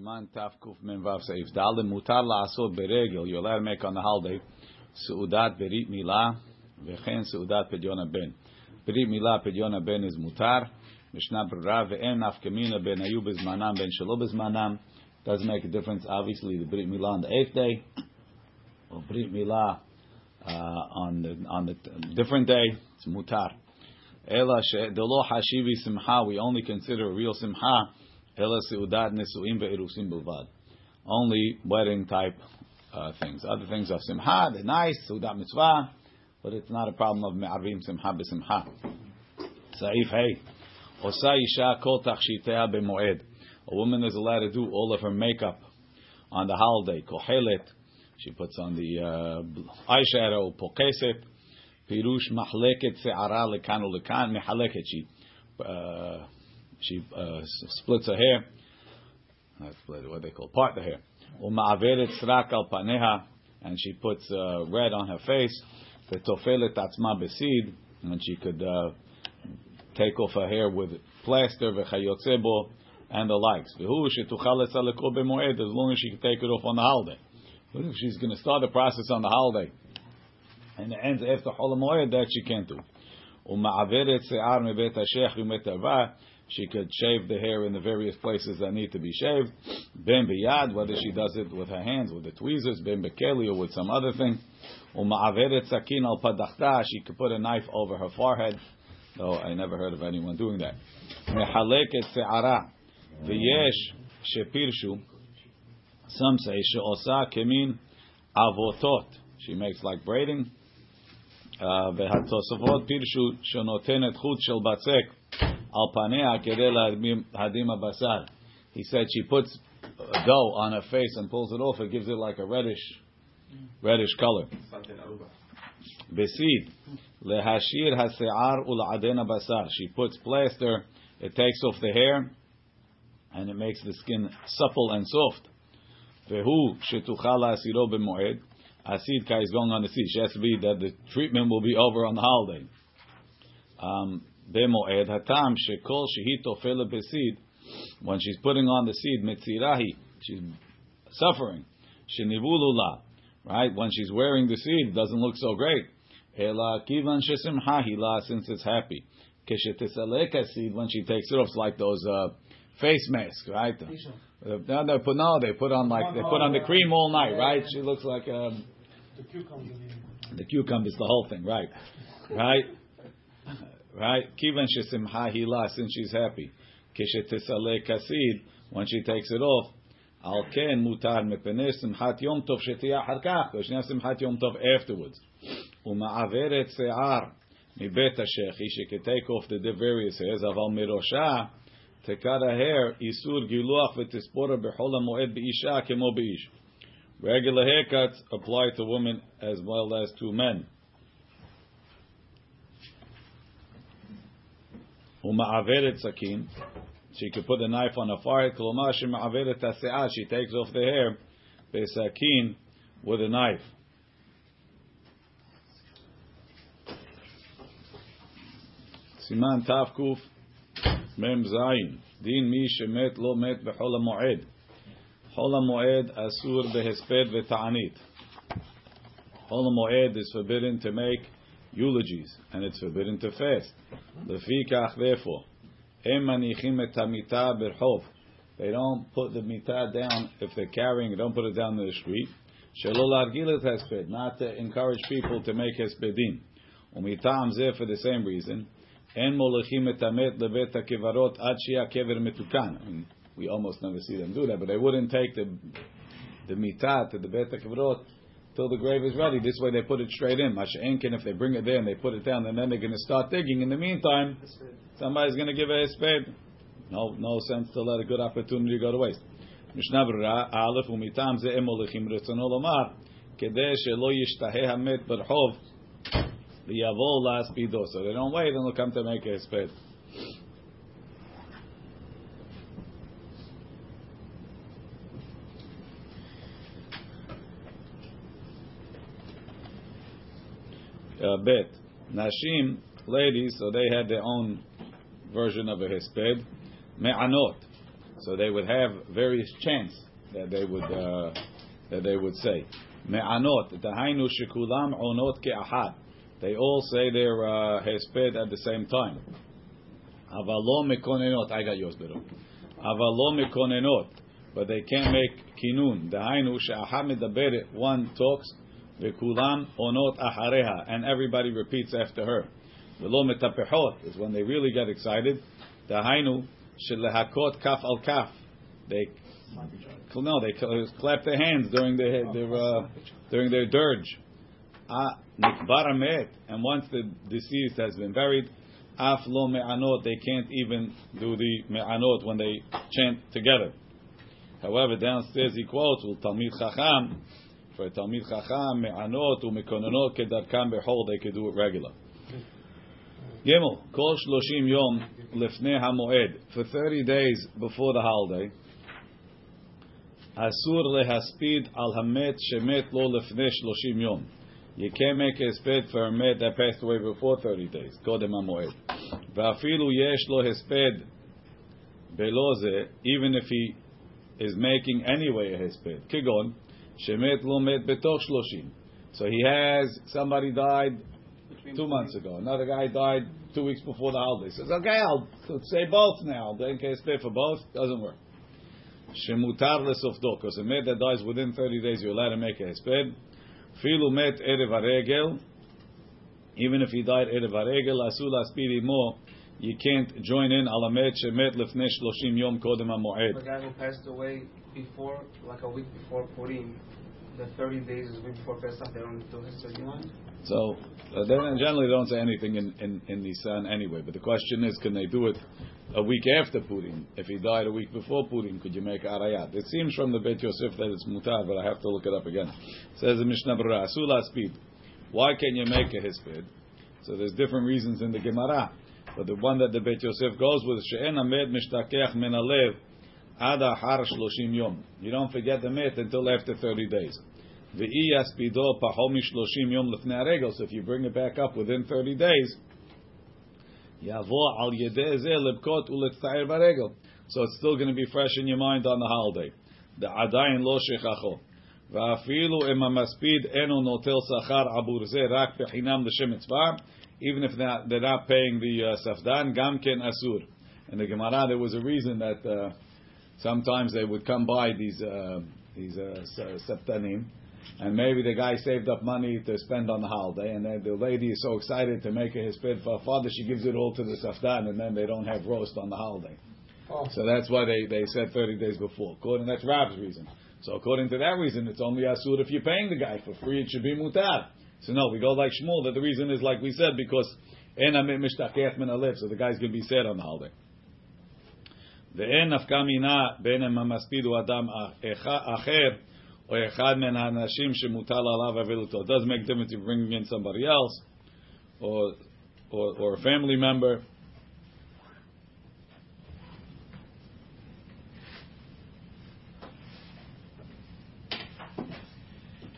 Siman Tavkuf Menvav Seif Dalim Mutar La'asot Beregel. You're allowed to make on the holiday Seudat Berit Milah Vechen Seudat Pedion Ben. Berit Milah Pedion Ben is Mutar. Mishnah Brura Ve'en nafkemina Ben ayub is manam Ben shelub is manam. Doesn't make a difference. Obviously, the Berit Milah on the eighth day or Berit Milah uh, on the on the different day. It's Mutar. Ela she She'delo Hashivi simha. We only consider a real simha. Only wedding type uh, things. Other things are simha, they're nice, seudat mitzvah, but it's not a problem of me'avim simha b'simha. Saif hey. Osa isha kol tachshitea b'moed. A woman is allowed to do all of her makeup on the holiday. Kohelet, she puts on the uh, eyeshadow. Pokeset, pirush mahleket se'ara lekanu lekan, mehaleket. She uh, she uh, splits her hair. That's what they call part the hair. And she puts uh, red on her face. And she could uh, take off her hair with plaster and the likes. As long as she can take it off on the holiday. But if she's going to start the process on the holiday and it ends after Chol that she can't do she could shave the hair in the various places that need to be shaved. Ben biyad, whether she does it with her hands, with the tweezers, ben bekeli, or with some other thing. Uma'averet sakin al padachta, she could put a knife over her forehead. Though I never heard of anyone doing that. Mehaleket se'ara, v'yesh shepirshu. Some say she'osa kemin avotot. She makes like braiding. והתוספות פירשו שנותנת חוט של בצק al panea basar. He said she puts dough on her face and pulls it off. It gives it like a reddish, reddish color. Besid lehashir hase'ar ul'adena basar. She puts plaster. It takes off the hair, and it makes the skin supple and soft. Vehu shetuchal asiro b'moed. Asid kai is going on the sea. She has to be that the treatment will be over on the holiday. Um, Bemoed hatam shekol shehi tofela besid. When she's putting on the seed, mitzirahi, she's suffering. Shenivulula, right? When she's wearing the seed, doesn't look so great. Ela kivan shesimhahi la, since it's happy. Keshetesaleka seed, when she takes it off, it's like those uh, face masks, right? Uh, no, they put, no, they put on like they put on the cream all night, right? She looks like um, the cucumbers. The cucumbers, the whole thing, right? Right right? Kivan shesimcha hila, since she's happy. Kishetisale kasid, when she takes it off. Al ken mutar mepenei simchat yom tov shetia har she v'shnei simhat yom tov afterwards. Uma'averet se'ar mibet hashechi, she can take off the various hairs, aval mirosha, tekara hair, isur giluach v'tispora b'chol ha'moed b'isha kemo b'ish. Regular haircuts apply to women as well as to men. Uma'averet sakin. She could put a knife on shema'averet tase'ah. She takes off the hair. Besakin with a knife. Siman Tavkuf Mem Zayin. Din mi shemet lo met ha'moed. Chol ha'moed asur behesped v'ta'anit. Chol ha'moed is forbidden to make eulogies, and it's forbidden to fast. Lefikach, therefore, em manichim et hamita berchov. They don't put the mitah down if they're carrying. Don't put it down in the street. Shelo largilet hesped, not to encourage people to make hespedin. Umitam zeh for the same reason. En molechim et hamet levet hakevarot ad kever metukan. We almost never see them do that, but they wouldn't take the the mitah to the bet hakevarot till the grave is ready. This way they put it straight in. Masha'enkin, if they bring it there and they put it down, and then they're going to start digging. In the meantime, somebody's going to give a spade. No, no sense to let a good opportunity go to waste. משנה ברירה, א' ומטעם זה הם הולכים רצונו לומר, כדי שלא ישתהה המת ברחוב ויבוא להספידו. So they don't wait and they'll come to make a spade. Bet. Nashim, ladies, so they had their own version of a hesped. Me'anot. So they would have various chants that they would uh, that they would say. Me'anot, dahainu shekulam onot ke'ahad. They all say their uh, hesped at the same time. Avalo mekonenot. I got yours, better. Avalo mekonenot. But they can't make kinun. Dahainu she'ahad medaberet. One talks. Vekulam onot ahareha. And everybody repeats after her. Velo metapehot is when they really get excited. Dahainu shelehakot kaf al kaf. They no, they clap their hands during their, their uh, during their dirge. Ah, and once the deceased has been buried, af lo me'anot, they can't even do the me'anot when they chant together. However, downstairs he quotes, "Will Talmid Chacham, Talmid Chacham, me'anot u'mekonanot kedarkam behol, they could do it regular. Gimel, kol shloshim yom lefnei hamoed, for 30 days before the holiday, Asur lehaspid al hamet shemet lo lefnei shloshim yom. You can't make a hesped for a met that passed away before 30 days. Kodem hamoed. Va'afilu yesh lo hesped beloze, even if he is making anyway a hesped. Kigon, shemet lo met betoch shloshim. So he has, somebody died two months ago. Another guy died two weeks before the holiday. Says, okay, I'll say both now. Then can hesped for both. Doesn't work. Shemutar lesofdo, because a met that dies within 30 days, you're allowed to make a hesped. Filu met erev haregel, even if he died erev haregel, asul aspiri mo, you can't join in alamet shemet lefnei shloshim yom kodem hamoed. The guy who passed away before, like a week before Purim, the 30 days is week before Pesach, they don't do 31? So uh, they generally don't say anything in, in, in Nisan anyway. But the question is, can they do it a week after Purim? If he died a week before Purim, could you make Arayat? It seems from the Beit Yosef that it's mutar, but I have to look it up again. It says the Mishnah Berurah, Asula speed. Why can you make a hispid? So there's different reasons in the Gemara. But the one that the Beit Yosef goes with, She'en Amed Mishtakech Min Ada ahar shloshim yom. You don't forget the mit until after 30 days. Ve'i yaspido pahom shloshim yom lefnei aregel. So if you bring it back up within 30 days, yavo al yedei zeh lebkot uletzair baregel. So it's still going to be fresh in your mind on the holiday. The adayin lo shechacho. Va'afilu em maspid eno notel sachar abur zeh rak bechinam l'shem mitzvah. Even if they're not paying the uh, safdan, gamken asur. And the Gemara, there was a reason that... Uh, sometimes they would come by these uh, these uh, saftanim, and maybe the guy saved up money to spend on the holiday, and then the lady is so excited to make a hispid for her father, she gives it all to the safdan, and then they don't have roast on the holiday. Oh. So that's why they, they said 30 days before. According that's Rab's reason. So according to that reason, it's only asur if you're paying the guy for free. It should be mutar. So no, we go like Shmuel. That the reason is like we said because en amit mishtachech min alif. So the guy's going to be sad on the holiday. ואין נפקא מינה בין אם המספיד הוא אדם אחר or echad men hanashim shemutal alav aviluto. It does make difference if you're bringing in somebody else or, or, or a family member.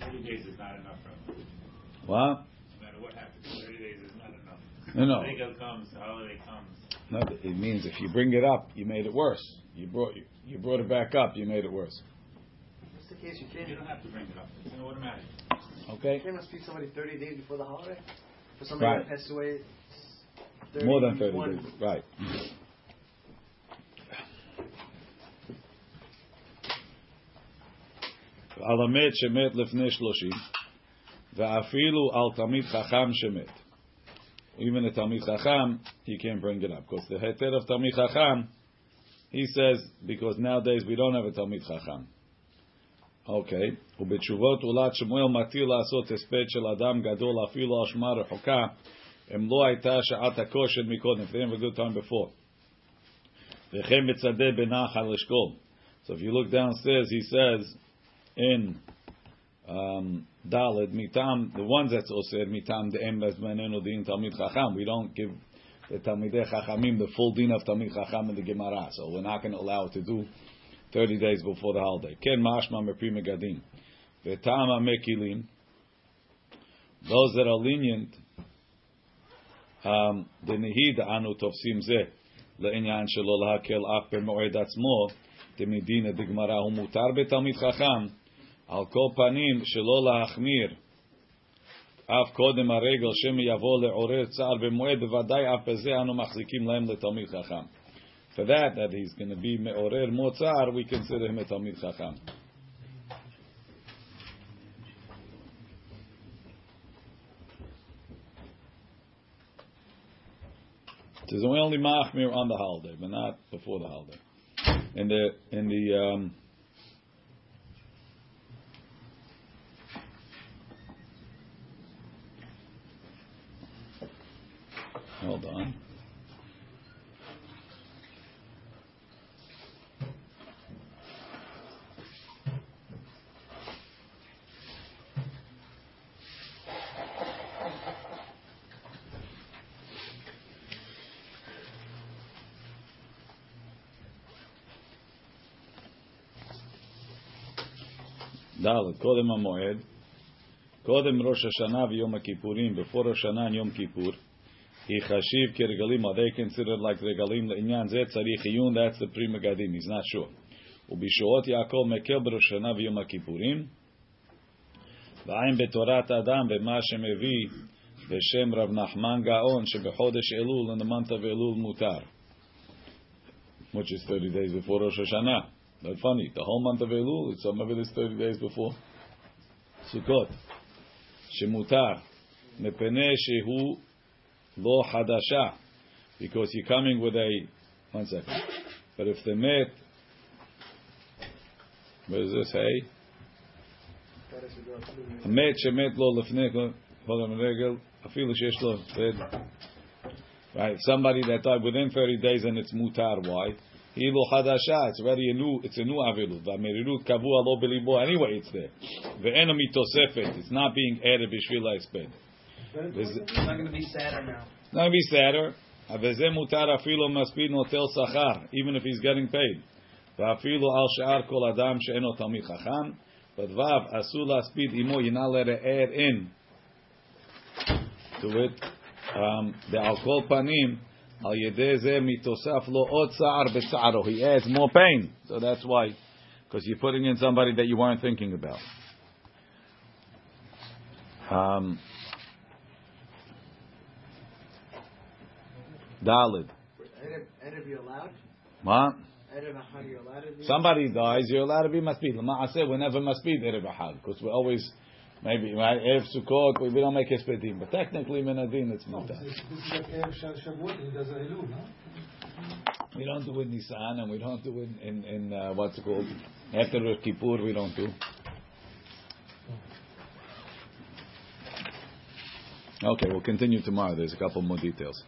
Thirty days is not enough for What? No matter what happens, thirty days is not enough. No, no. The comes, the holiday comes. No, it means if you bring it up, you made it worse. You brought you brought it back up, you made it worse case, you can't. You don't have to bring it up. It's an automatic. Okay. You can't speak somebody 30 days before the holiday? For somebody right. that passed away. 30, More than 30 days. Right. על המת שמת לפני שלושים, ואפילו על תלמיד חכם שמת. Even a Talmid Chacham, he can't bring it up. Because the heter of Talmid Chacham, he says, because nowadays we don't have a Talmid Chacham. אוקיי, ובתשובות עולת שמואל מתיר לעשות הספד של אדם גדול אפילו על שמה רחוקה, אם לא הייתה שעת הכושר מקודם, if they have a good time before. וכן מצדה בנחל אשכול. So if you look downstairs, he says in um, Daled, mitam, the ones that's osir, mitam de'em bezmanenu din talmid chacham. We don't give the talmidei chachamim the full din of talmid chacham in the Gemara, so we're not going to allow it to do 30 days before the holiday. Ken mashma mepri megadim. V'tama mekilim. Those that are lenient, um, the nihid anu tofsim zeh le'inyan shelo lahakel af b'moed atzmo. דמדינא דגמרא הוא מותר בתלמיד חכם, על כל פנים שלא להחמיר אף קודם הרגל שמא יבוא לעורר צער במועד, בוודאי אף בזה אנו מחזיקים להם לתלמיד חכם. For that, that he's going to be מעורר מוצר, we consider him a תלמיד חכם. Says we only machmir on the holiday, but not before the holiday. In the in the um, Hold on. Dalet, Kodem Amoed, Kodem Rosh Hashanah Yom Kippurim, before Rosh Yom Yichashiv kirgalim, are they considered like regalim Inyan zeh tzarich iyun? That's the Pri Megadim. He's not sure. Ubishuot Yaakov mekel מקל בראשונה ביום הכיפורים, ועין בתורת אדם במה שמביא בשם רב נחמן גאון שבחודש Elul in the month of Elul mutar, Which is 30 days before Rosh Hashanah. Not funny. The whole month of Elul, some of it is 30 days before Sukkot. שמותר, מפני shehu lo hadasha, because you're coming with a one second. But if the met, what is this? Hey, met shemet lo lefnei lo Right, somebody that died within 30 days and it's mutar. Why? Hadasha. It's very new. It's a new avilut. Amirilut. Anyway, it's there. The enemy tosefet. It's not being added b'shvila esped. It's not going to be sadder now. It's not going to be sadder. V'zeh mutar afilo maspid notel sachar, even if he's getting paid. V'afilo al she'ar kol adam she'eno talmid chacham. But vav, asul laspid imo, you're not allowed to add in to it. Um, the al kol panim, al yedeh zeh mitosaf lo od sa'ar b'sa'aro. He adds more pain. So that's why. Because you're putting in somebody that you weren't thinking about. Um, Dalid. Erev? What? Somebody dies, you're allowed to be masbid. Lama'aseh, we're never masbid Erev Ahad. Because we're always, maybe, right, Erev Sukkot, we, don't make espedim. But technically, Minadin, it's No, mutar. this is this is like Erev Shav- Shavuot, and he does a Elul, no? We don't do it in Nisan, and we don't do it in, in uh, what's it called? After Kippur, we don't do. Okay, we'll continue tomorrow. There's a couple more details.